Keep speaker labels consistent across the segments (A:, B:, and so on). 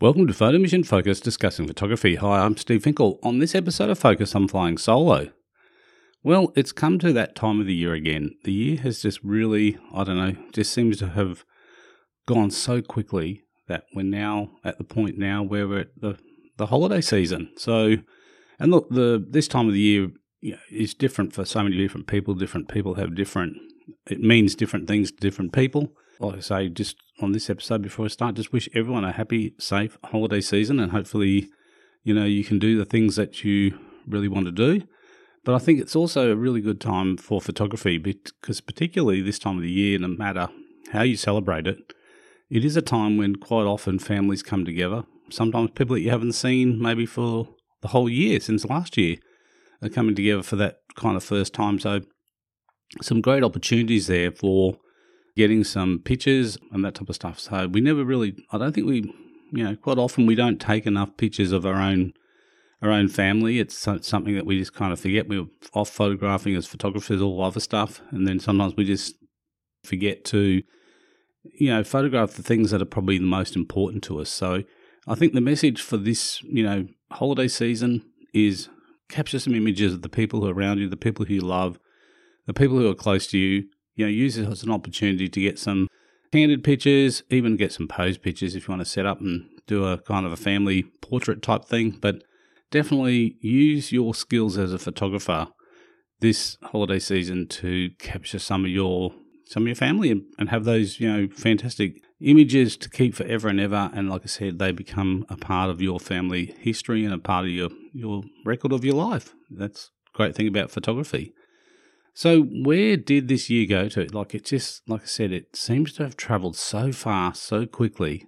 A: Welcome to Photomission Focus discussing photography. Hi, I'm Steve Finkel. On this episode of Focus, I'm flying solo. Well, it's come to that time of the year again. The year has just really, I don't know, just seems to have gone so quickly that we're now at the point now where we're at the, the holiday season. So, and look, the this time of the year you know, is different for so many different people. Different people have different, it means different things to different people like I say, just on this episode before I start, just wish everyone a happy, safe holiday season, and hopefully, you know, you can do the things that you really want to do. But I think it's also a really good time for photography because, particularly this time of the year, no matter how you celebrate it, it is a time when quite often families come together. Sometimes people that you haven't seen maybe for the whole year since last year are coming together for that kind of first time. So, some great opportunities there for getting some pictures and that type of stuff. So we never really, I don't think we, you know, quite often we don't take enough pictures of our own our own family. It's something that we just kind of forget. We're off photographing as photographers, all other stuff, and then sometimes we just forget to, you know, photograph the things that are probably the most important to us. So I think the message for this, you know, holiday season is capture some images of the people who are around you, the people who you love, the people who are close to you, you know, use it as an opportunity to get some candid pictures, even get some pose pictures if you want to set up and do a kind of a family portrait type thing. But definitely use your skills as a photographer this holiday season to capture some of your some of your family and, and have those you know fantastic images to keep forever and ever. And like i said they become a part of your family history and a part of your your record of your life. That's great thing about photography so where did this year go to? Like it just, like I said, it seems to have travelled so fast, so quickly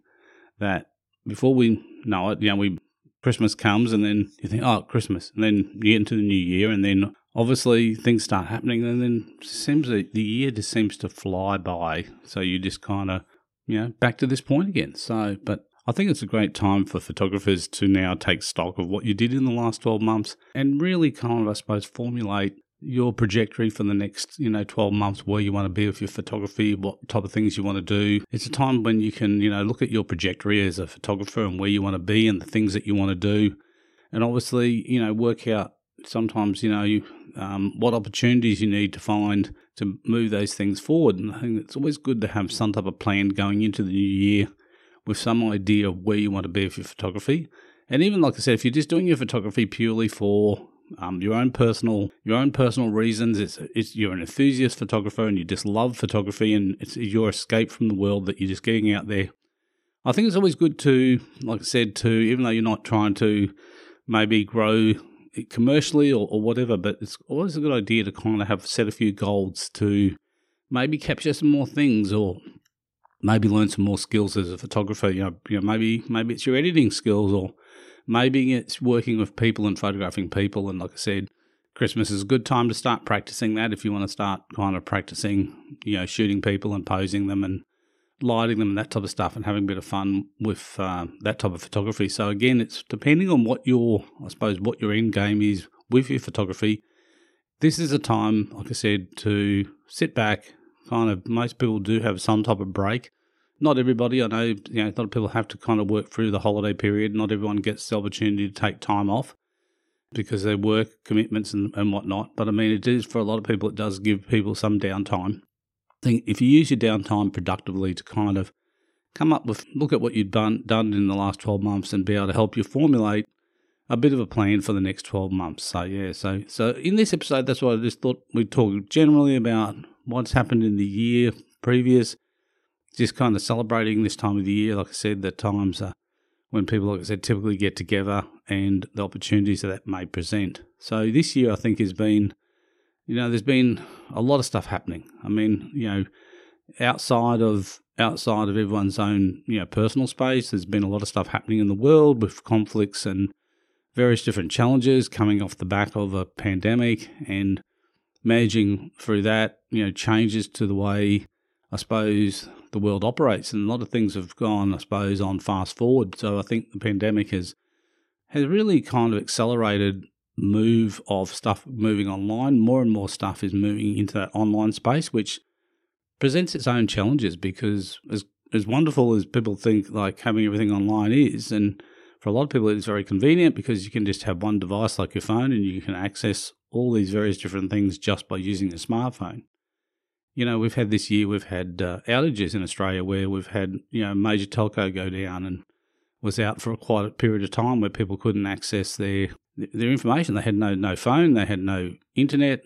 A: that before we know it, you know, we Christmas comes and then you think, oh, Christmas, and then you get into the new year, and then obviously things start happening, and then seems that the year just seems to fly by. So you just kind of, you know, back to this point again. So, but I think it's a great time for photographers to now take stock of what you did in the last 12 months and really kind of, I suppose, formulate your trajectory for the next, you know, 12 months, where you want to be with your photography, what type of things you want to do. It's a time when you can, you know, look at your trajectory as a photographer and where you want to be and the things that you want to do. And obviously, you know, work out sometimes, you know, you, um, what opportunities you need to find to move those things forward. And I think it's always good to have some type of plan going into the new year with some idea of where you want to be with your photography. And even like I said, if you're just doing your photography purely for um, your own personal your own personal reasons. It's it's you're an enthusiast photographer and you just love photography and it's your escape from the world that you're just getting out there. I think it's always good to, like I said, to even though you're not trying to maybe grow it commercially or, or whatever, but it's always a good idea to kind of have set a few goals to maybe capture some more things or maybe learn some more skills as a photographer. You know, you know maybe maybe it's your editing skills or Maybe it's working with people and photographing people. And like I said, Christmas is a good time to start practicing that if you want to start kind of practicing, you know, shooting people and posing them and lighting them and that type of stuff and having a bit of fun with uh, that type of photography. So again, it's depending on what your, I suppose, what your end game is with your photography. This is a time, like I said, to sit back. Kind of, most people do have some type of break not everybody. I know, you know, a lot of people have to kind of work through the holiday period. Not everyone gets the opportunity to take time off because their work commitments and, and whatnot. But I mean, it is for a lot of people, it does give people some downtime. I think if you use your downtime productively to kind of come up with, look at what you've done, done in the last 12 months and be able to help you formulate a bit of a plan for the next 12 months. So, yeah, so, so in this episode, that's why I just thought we'd talk generally about what's happened in the year previous just kind of celebrating this time of the year. Like I said, the times when people, like I said, typically get together and the opportunities that that may present. So this year, I think, has been, you know, there's been a lot of stuff happening. I mean, you know, outside of outside of everyone's own, you know, personal space, there's been a lot of stuff happening in the world with conflicts and various different challenges coming off the back of a pandemic and managing through that, you know, changes to the way I suppose the world operates, and a lot of things have gone, I suppose, on fast forward. So I think the pandemic has has really kind of accelerated move of stuff moving online. More and more stuff is moving into that online space, which presents its own challenges because as as wonderful as people think like having everything online is, and for a lot of people it's very convenient because you can just have one device like your phone and you can access all these various different things just by using a smartphone. You know, we've had this year, we've had uh, outages in Australia where we've had, you know, major telco go down and was out for quite a period of time where people couldn't access their their information. They had no no phone, they had no internet,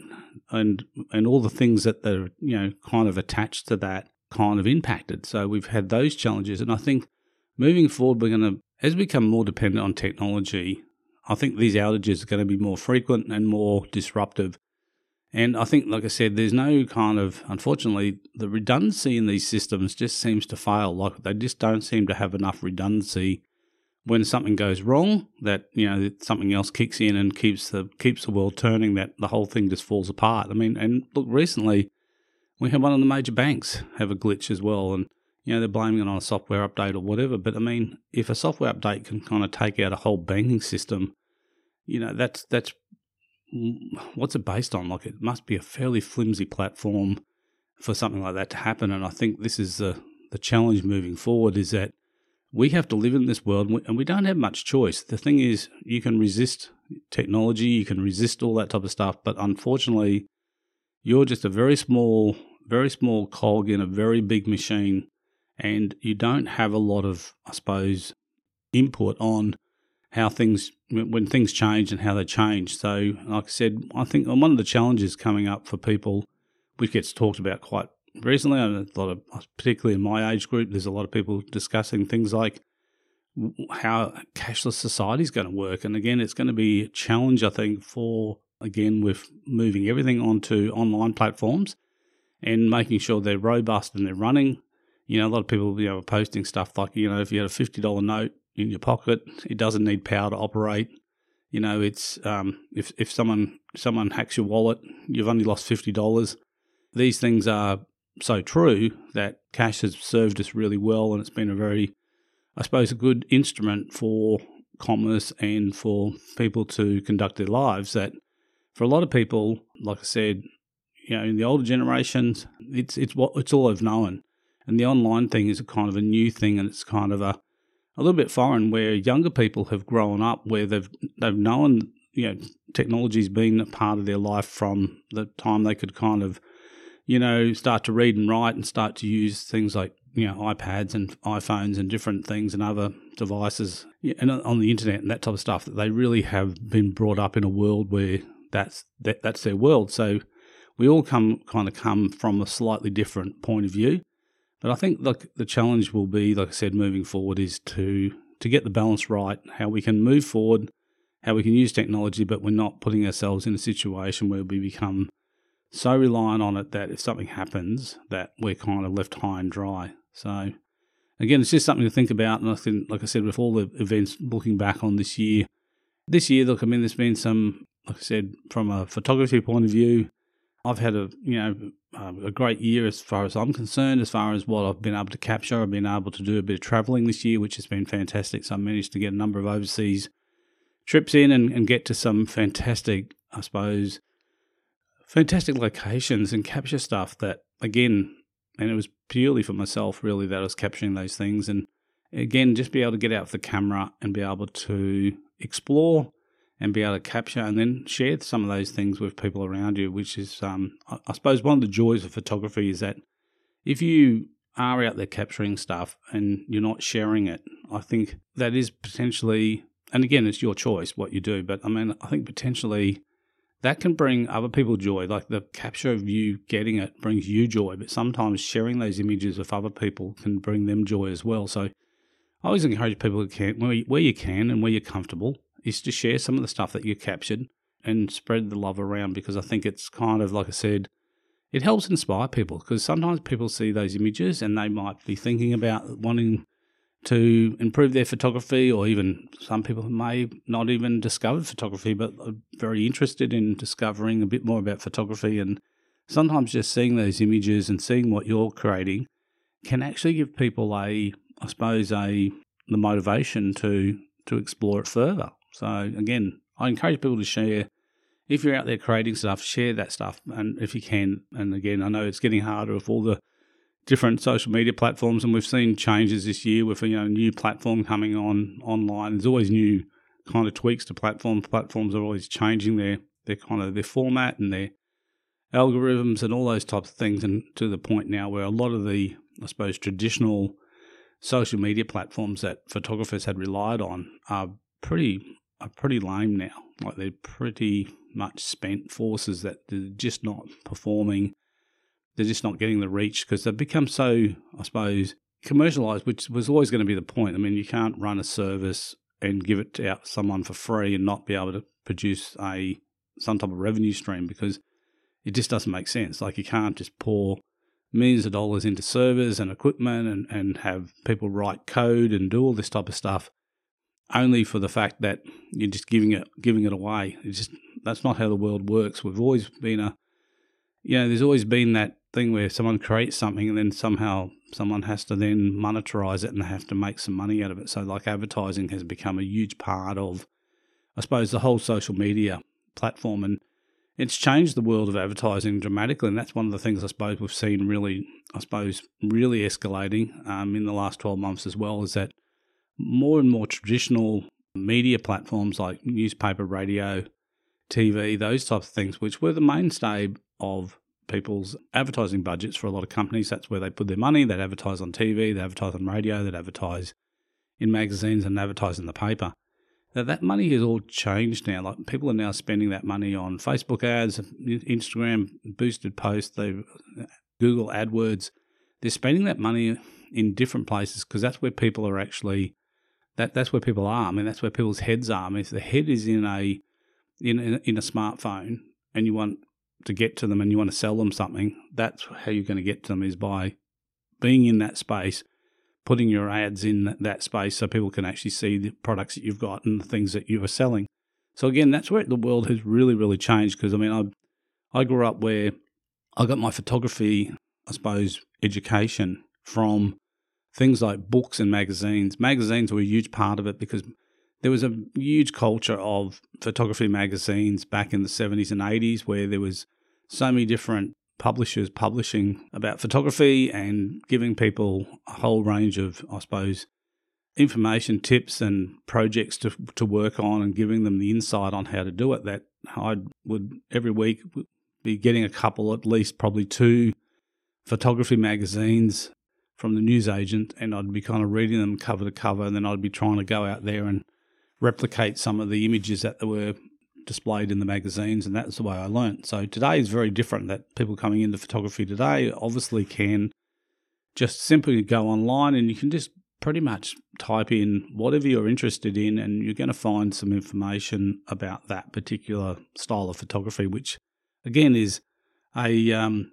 A: and and all the things that they're you know kind of attached to that kind of impacted. So we've had those challenges, and I think moving forward, we're going to as we become more dependent on technology. I think these outages are going to be more frequent and more disruptive. And I think, like I said, there's no kind of, unfortunately, the redundancy in these systems just seems to fail. Like they just don't seem to have enough redundancy when something goes wrong, that you know something else kicks in and keeps the keeps the world turning. That the whole thing just falls apart. I mean, and look, recently we had one of the major banks have a glitch as well, and you know they're blaming it on a software update or whatever. But I mean, if a software update can kind of take out a whole banking system, you know that's that's what's it based on? Like it must be a fairly flimsy platform for something like that to happen. And I think this is the the challenge moving forward is that we have to live in this world and we don't have much choice. The thing is, you can resist technology, you can resist all that type of stuff, but unfortunately, you're just a very small, very small cog in a very big machine, and you don't have a lot of, I suppose, input on how things when things change and how they change. So, like I said, I think one of the challenges coming up for people, which gets talked about quite recently, a lot of, particularly in my age group, there's a lot of people discussing things like how cashless society is going to work. And again, it's going to be a challenge, I think, for again with moving everything onto online platforms and making sure they're robust and they're running. You know, a lot of people you know are posting stuff like you know if you had a fifty dollar note in your pocket, it doesn't need power to operate. You know, it's um, if if someone someone hacks your wallet, you've only lost fifty dollars. These things are so true that cash has served us really well and it's been a very, I suppose, a good instrument for commerce and for people to conduct their lives. That for a lot of people, like I said, you know, in the older generations, it's it's what it's all they've known, and the online thing is a kind of a new thing, and it's kind of a a little bit foreign. Where younger people have grown up, where they've they've known you know technology's been a part of their life from the time they could kind of you know, start to read and write and start to use things like, you know, iPads and iPhones and different things and other devices and on the internet and that type of stuff, that they really have been brought up in a world where that's that, that's their world. So we all come kind of come from a slightly different point of view. But I think like the challenge will be, like I said, moving forward is to to get the balance right, how we can move forward, how we can use technology, but we're not putting ourselves in a situation where we become so reliant on it that if something happens, that we're kind of left high and dry. So again, it's just something to think about. And I think, like I said, with all the events looking back on this year, this year, look, I mean, there's been some, like I said, from a photography point of view, I've had a you know um, a great year as far as I'm concerned. As far as what I've been able to capture, I've been able to do a bit of travelling this year, which has been fantastic. So I managed to get a number of overseas trips in and, and get to some fantastic, I suppose, fantastic locations and capture stuff that, again, and it was purely for myself really that I was capturing those things. And again, just be able to get out the camera and be able to explore and be able to capture and then share some of those things with people around you, which is, um, I suppose, one of the joys of photography is that if you are out there capturing stuff and you're not sharing it, I think that is potentially, and again, it's your choice what you do, but I mean, I think potentially that can bring other people joy. Like the capture of you getting it brings you joy, but sometimes sharing those images with other people can bring them joy as well. So I always encourage people who can, where you can and where you're comfortable, is to share some of the stuff that you captured and spread the love around because I think it's kind of like I said, it helps inspire people because sometimes people see those images and they might be thinking about wanting to improve their photography, or even some people may not even discover photography, but are very interested in discovering a bit more about photography. And sometimes just seeing those images and seeing what you're creating can actually give people a, I suppose, a the motivation to to explore it further. So again, I encourage people to share. If you're out there creating stuff, share that stuff, and if you can. And again, I know it's getting harder with all the different social media platforms, and we've seen changes this year with you know new platform coming on online. There's always new kind of tweaks to platforms. Platforms are always changing their their kind of their format and their algorithms and all those types of things, and to the point now where a lot of the I suppose traditional social media platforms that photographers had relied on are pretty are pretty lame now. Like they're pretty much spent forces that they're just not performing. They're just not getting the reach because they've become so, I suppose, commercialized, which was always going to be the point. I mean, you can't run a service and give it out to someone for free and not be able to produce a some type of revenue stream because it just doesn't make sense. Like you can't just pour millions of dollars into servers and equipment and, and have people write code and do all this type of stuff only for the fact that you're just giving it giving it away. It's just that's not how the world works. We've always been a you know, there's always been that thing where someone creates something and then somehow someone has to then monetize it and they have to make some money out of it. So like advertising has become a huge part of I suppose the whole social media platform and it's changed the world of advertising dramatically, and that's one of the things I suppose we've seen really, I suppose, really escalating um, in the last 12 months as well. Is that more and more traditional media platforms like newspaper, radio, TV, those types of things, which were the mainstay of people's advertising budgets for a lot of companies. That's where they put their money. They'd advertise on TV, they'd advertise on radio, they'd advertise in magazines and advertise in the paper. Now, that money has all changed now. Like people are now spending that money on Facebook ads, Instagram boosted posts, they Google AdWords. They're spending that money in different places because that's where people are actually that that's where people are. I mean, that's where people's heads are. I mean, if the head is in a in in a smartphone and you want to get to them and you want to sell them something, that's how you're going to get to them is by being in that space putting your ads in that space so people can actually see the products that you've got and the things that you are selling. So again, that's where the world has really, really changed. Because I mean, I I grew up where I got my photography, I suppose, education from things like books and magazines. Magazines were a huge part of it because there was a huge culture of photography magazines back in the 70s and 80s where there was so many different publishers publishing about photography and giving people a whole range of, I suppose, information, tips, and projects to to work on, and giving them the insight on how to do it. That I would every week be getting a couple, at least probably two, photography magazines from the newsagent, and I'd be kind of reading them cover to cover, and then I'd be trying to go out there and replicate some of the images that were displayed in the magazines, and that's the way I learnt. So today is very different. That people coming into photography today obviously can just simply go online and you can just pretty much type in whatever you're interested in, and you're going to find some information about that particular style of photography, which again is a um,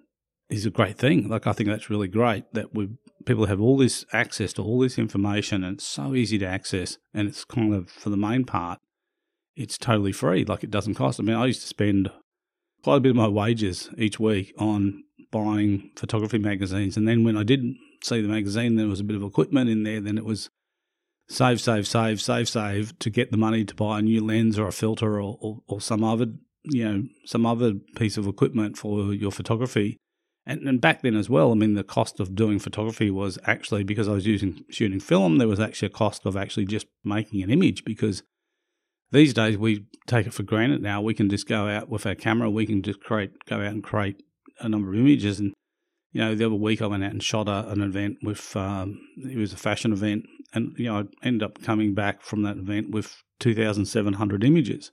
A: is a great thing. Like I think that's really great that we people have all this access to all this information, and it's so easy to access, and it's kind of for the main part it's totally free. Like it doesn't cost. I mean, I used to spend quite a bit of my wages each week on buying photography magazines. And then when I did see the magazine, there was a bit of equipment in there. Then it was save, save, save, save, save to get the money to buy a new lens or a filter or, or, or some other, you know, some other piece of equipment for your photography. And, and back then as well, I mean, the cost of doing photography was actually because I was using shooting film. There was actually a cost of actually just making an image because these days, we take it for granted now. We can just go out with our camera, we can just create, go out and create a number of images. And, you know, the other week I went out and shot a, an event with, um, it was a fashion event. And, you know, I ended up coming back from that event with 2,700 images.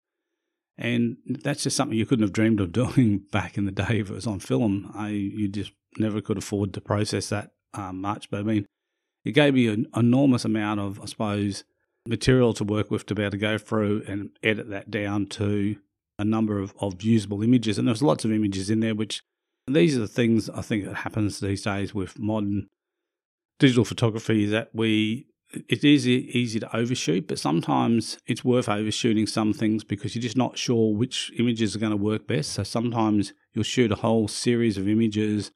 A: And that's just something you couldn't have dreamed of doing back in the day if it was on film. I, you just never could afford to process that um, much. But I mean, it gave me an enormous amount of, I suppose, material to work with to be able to go through and edit that down to a number of, of usable images. And there's lots of images in there, which these are the things I think that happens these days with modern digital photography that we it is easy to overshoot, but sometimes it's worth overshooting some things because you're just not sure which images are going to work best. So sometimes you'll shoot a whole series of images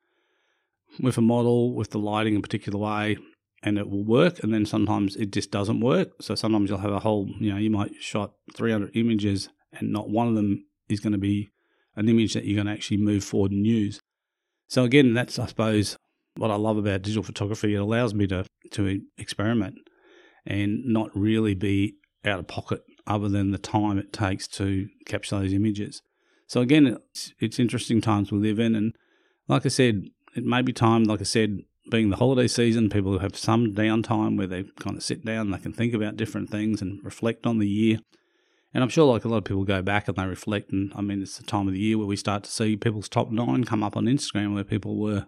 A: with a model with the lighting in a particular way, and it will work and then sometimes it just doesn't work. So sometimes you'll have a whole you know you might shot 300 images and not one of them is going to be an image that you're going to actually move forward and use. So again that's i suppose what I love about digital photography, it allows me to, to experiment and not really be out of pocket other than the time it takes to capture those images. So again, it's, it's interesting times we live in, and like I said, it may be time, like I said, being the holiday season, people who have some downtime where they kind of sit down, they can think about different things and reflect on the year. And I'm sure, like a lot of people go back and they reflect, and I mean, it's the time of the year where we start to see people's top nine come up on Instagram, where people were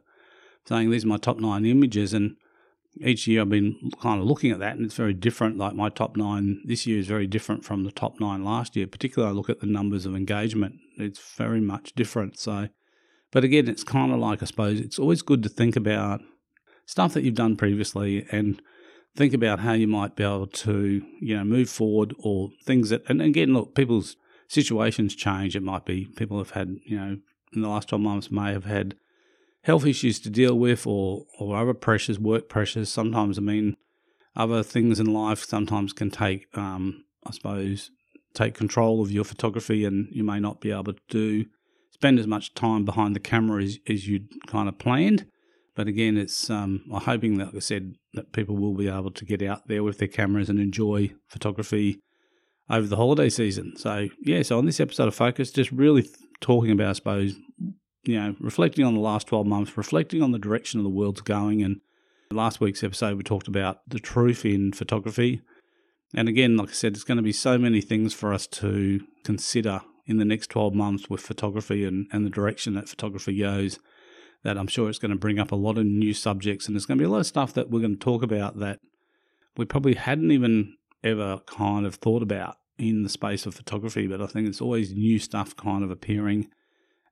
A: saying, "These are my top nine images," and each year I've been kind of looking at that, and it's very different. Like my top nine this year is very different from the top nine last year. Particularly, I look at the numbers of engagement; it's very much different. So, but again, it's kind of like I suppose it's always good to think about stuff that you've done previously and think about how you might be able to you know move forward or things that. And again, look, people's situations change. It might be people have had you know in the last twelve months may have had health issues to deal with or, or other pressures, work pressures. Sometimes, I mean, other things in life sometimes can take, um, I suppose, take control of your photography and you may not be able to do, spend as much time behind the camera as, as you'd kind of planned. But again, it's um, I'm hoping that, like I said, that people will be able to get out there with their cameras and enjoy photography over the holiday season. So yeah, so on this episode of Focus, just really talking about, I suppose, you know, reflecting on the last 12 months, reflecting on the direction of the world's going. And last week's episode, we talked about the truth in photography. And again, like I said, it's going to be so many things for us to consider in the next 12 months with photography and, and the direction that photography goes that I'm sure it's going to bring up a lot of new subjects. And there's going to be a lot of stuff that we're going to talk about that we probably hadn't even ever kind of thought about in the space of photography. But I think it's always new stuff kind of appearing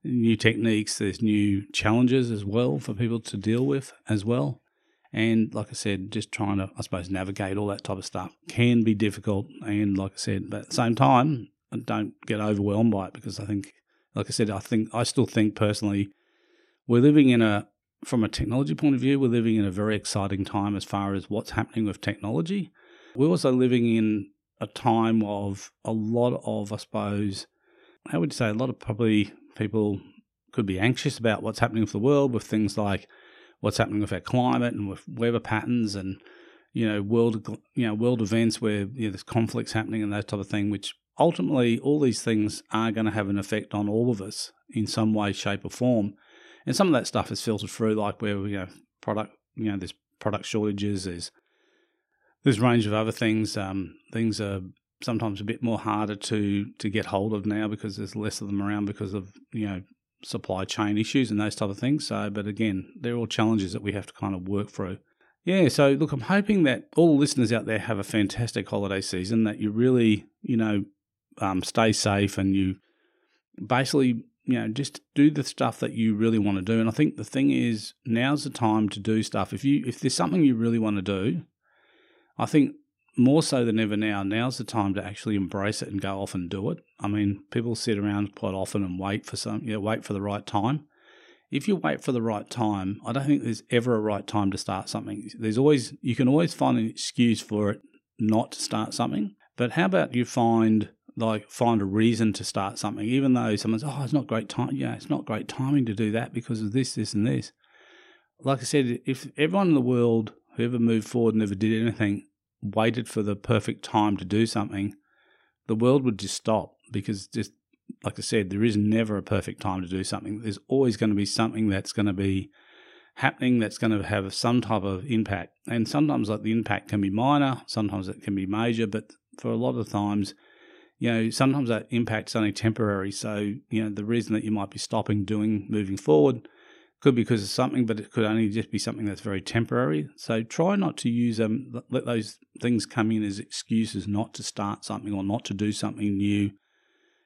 A: new techniques, there's new challenges as well for people to deal with as well. And like I said, just trying to, I suppose, navigate all that type of stuff can be difficult. And like I said, but at the same time, don't get overwhelmed by it because I think, like I said, I think, I still think personally, we're living in a, from a technology point of view, we're living in a very exciting time as far as what's happening with technology. We're also living in a time of a lot of, I suppose, how would you say, a lot of probably people could be anxious about what's happening with the world, with things like what's happening with our climate and with weather patterns and you know world you know world events where you know, there's conflicts happening and that type of thing. Which ultimately, all these things are going to have an effect on all of us in some way, shape, or form. And some of that stuff is filtered through, like where you know product you know there's product shortages, there's a range of other things. Um, things are sometimes a bit more harder to to get hold of now because there's less of them around because of you know supply chain issues and those type of things. So, but again, they're all challenges that we have to kind of work through. Yeah, so look, I'm hoping that all listeners out there have a fantastic holiday season. That you really, you know, um, stay safe and you basically, you know, just do the stuff that you really want to do. And I think the thing is, now's the time to do stuff. If you if there's something you really want to do, I think more so than ever now, now's the time to actually embrace it and go off and do it. I mean, people sit around quite often and wait for some, yeah, wait for the right time. If you wait for the right time, I don't think there's ever a right time to start something. There's always, you can always find an excuse for it not to start something. But how about you find like find a reason to start something, even though someone's oh it's not great time, yeah, it's not great timing to do that because of this, this, and this. Like I said, if everyone in the world who ever moved forward never did anything, waited for the perfect time to do something, the world would just stop because just like I said, there is never a perfect time to do something. There's always going to be something that's going to be happening that's going to have some type of impact. And sometimes like the impact can be minor, sometimes it can be major, but for a lot of times, you know, sometimes that impact's only temporary. So, you know, the reason that you might be stopping doing moving forward could be because of something, but it could only just be something that's very temporary. So try not to use them, um, let those things come in as excuses not to start something or not to do something new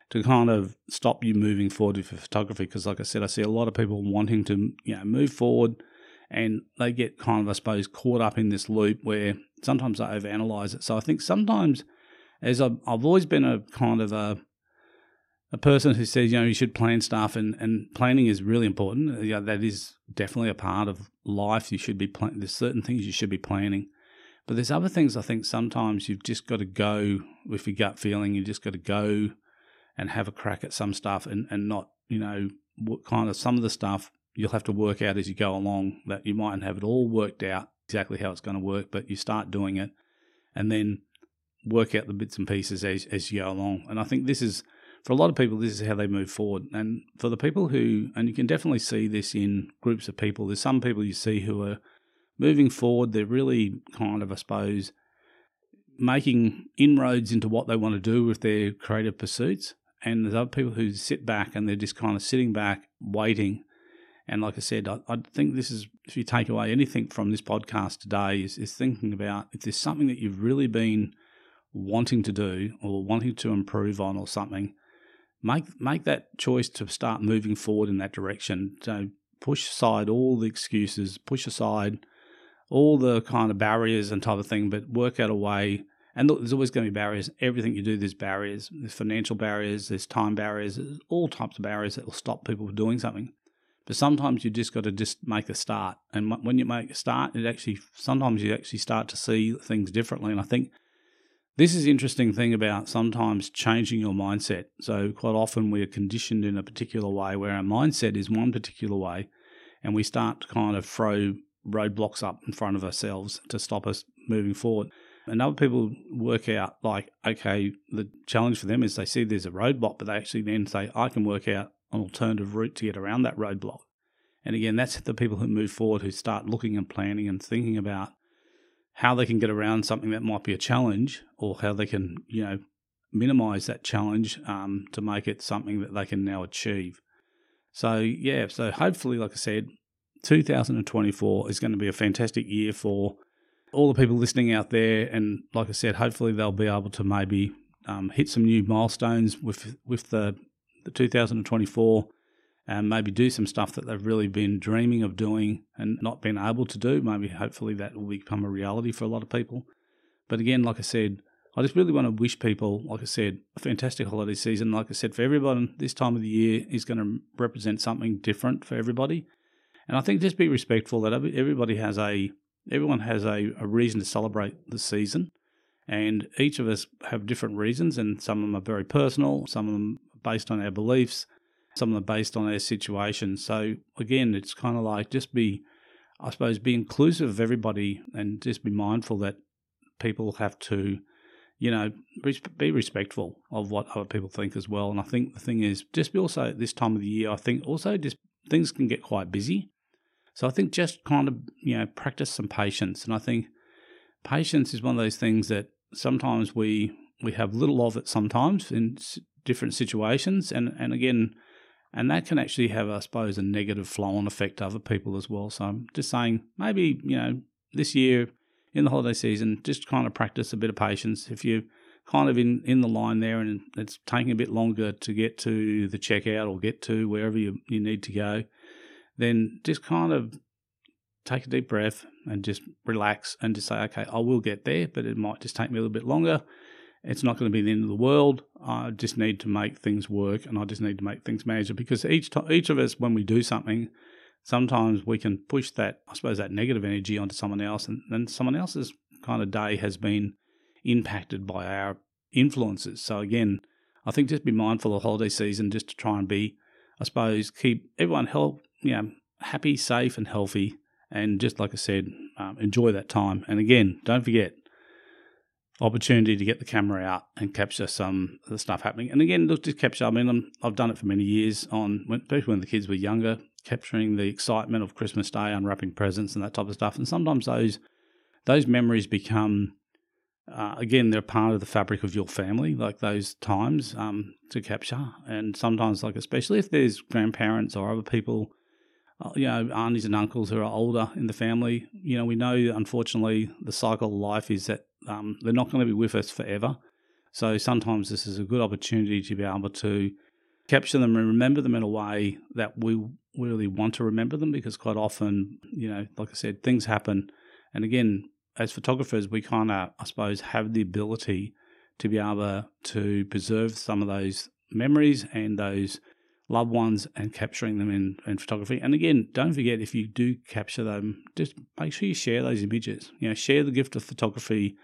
A: to kind of stop you moving forward with photography. Because, like I said, I see a lot of people wanting to, you know, move forward and they get kind of, I suppose, caught up in this loop where sometimes they overanalyze it. So I think sometimes, as I've, I've always been a kind of a a person who says, you know, you should plan stuff and, and planning is really important. Yeah, that is definitely a part of life. You should be there's certain things you should be planning. But there's other things I think sometimes you've just got to go with your gut feeling. You just got to go and have a crack at some stuff and, and not, you know, what kind of some of the stuff you'll have to work out as you go along that you mightn't have it all worked out exactly how it's going to work, but you start doing it and then work out the bits and pieces as, as you go along. And I think this is, for a lot of people, this is how they move forward. And for the people who, and you can definitely see this in groups of people, there's some people you see who are moving forward, they're really kind of, I suppose, making inroads into what they want to do with their creative pursuits. And there's other people who sit back and they're just kind of sitting back, waiting. And like I said, I, I think this is, if you take away anything from this podcast today, is, is thinking about if there's something that you've really been wanting to do or wanting to improve on or something, make make that choice to start moving forward in that direction. So push aside all the excuses, push aside all the kind of barriers and type of thing, but work out a way. And look, there's always going to be barriers. Everything you do, there's barriers. There's financial barriers, there's time barriers, there's all types of barriers that will stop people from doing something. But sometimes you just got to just make a start. And when you make a start, it actually sometimes you actually start to see things differently. And I think this is interesting thing about sometimes changing your mindset. So quite often we are conditioned in a particular way where our mindset is one particular way, and we start to kind of throw roadblocks up in front of ourselves to stop us moving forward. And other people work out like, okay, the challenge for them is they see there's a roadblock, but they actually then say, I can work out an alternative route to get around that roadblock. And again, that's the people who move forward who start looking and planning and thinking about how they can get around something that might be a challenge or how they can, you know, minimize that challenge um, to make it something that they can now achieve. So, yeah, so hopefully, like I said, 2024 is going to be a fantastic year for all the people listening out there. And like I said, hopefully they'll be able to maybe um, hit some new milestones with with the, the 2024 and maybe do some stuff that they've really been dreaming of doing and not been able to do. Maybe hopefully that will become a reality for a lot of people. But again, like I said, I just really want to wish people, like I said, a fantastic holiday season. Like I said, for everybody, this time of the year is going to represent something different for everybody. And I think just be respectful that everybody has a everyone has a, a reason to celebrate the season, and each of us have different reasons, and some of them are very personal, some of them based on our beliefs, some of them based on their situation. So again, it's kind of like just be, I suppose, be inclusive of everybody, and just be mindful that people have to you know, be respectful of what other people think as well. And I think the thing is, just be also at this time of the year, I think also just things can get quite busy. So I think just kind of, you know, practice some patience. And I think patience is one of those things that sometimes we we have little of it sometimes in different situations. And, and again, and that can actually have, I suppose, a negative flow on effect to other people as well. So I'm just saying maybe, you know, this year in the holiday season, just kind of practice a bit of patience. If you're kind of in, in the line there and it's taking a bit longer to get to the checkout or get to wherever you, you need to go, then just kind of take a deep breath and just relax and just say, okay, I will get there, but it might just take me a little bit longer. It's not going to be the end of the world. I just need to make things work and I just need to make things manageable because each time, each of us, when we do something, sometimes we can push that, I suppose, that negative energy onto someone else, and then someone else's kind of day has been impacted by our influences. So again, I think just be mindful of holiday season, just to try and be, I suppose, keep everyone help you know, happy, safe, and healthy. And just like I said, um, enjoy that time. And again, don't forget opportunity to get the camera out and capture some of the stuff happening. And again, look, just capture. I mean, i have done it for many years on, when, especially when the kids were younger, capturing the excitement of Christmas Day, unwrapping presents, and that type of stuff. And sometimes those those memories become uh, again, they're part of the fabric of your family, like those times um, to capture. And sometimes, like especially if there's grandparents or other people uh, you know, aunties and uncles who are older in the family. You know, we know unfortunately the cycle of life is that um, they're not going to be with us forever. So sometimes this is a good opportunity to be able to capture them and remember them in a way that we really want to remember them because quite often, you know, like I said, things happen. And again, as photographers, we kind of, I suppose, have the ability to be able to preserve some of those memories and those loved ones and capturing them in, in photography. And again, don't forget if you do capture them, just make sure you share those images. You know, share the gift of photography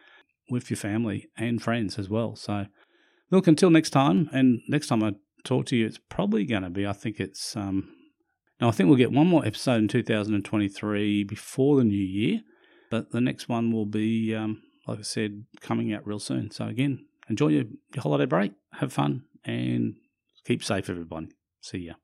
A: with your family and friends as well. So, look, until next time, and next time I talk to you, it's probably going to be, I think it's um, Now, I think we'll get one more episode in 2023 before the new year, but the next one will be, um, like I said, coming out real soon. So, again, enjoy your, your holiday break, have fun, and keep safe, everybody. See ya.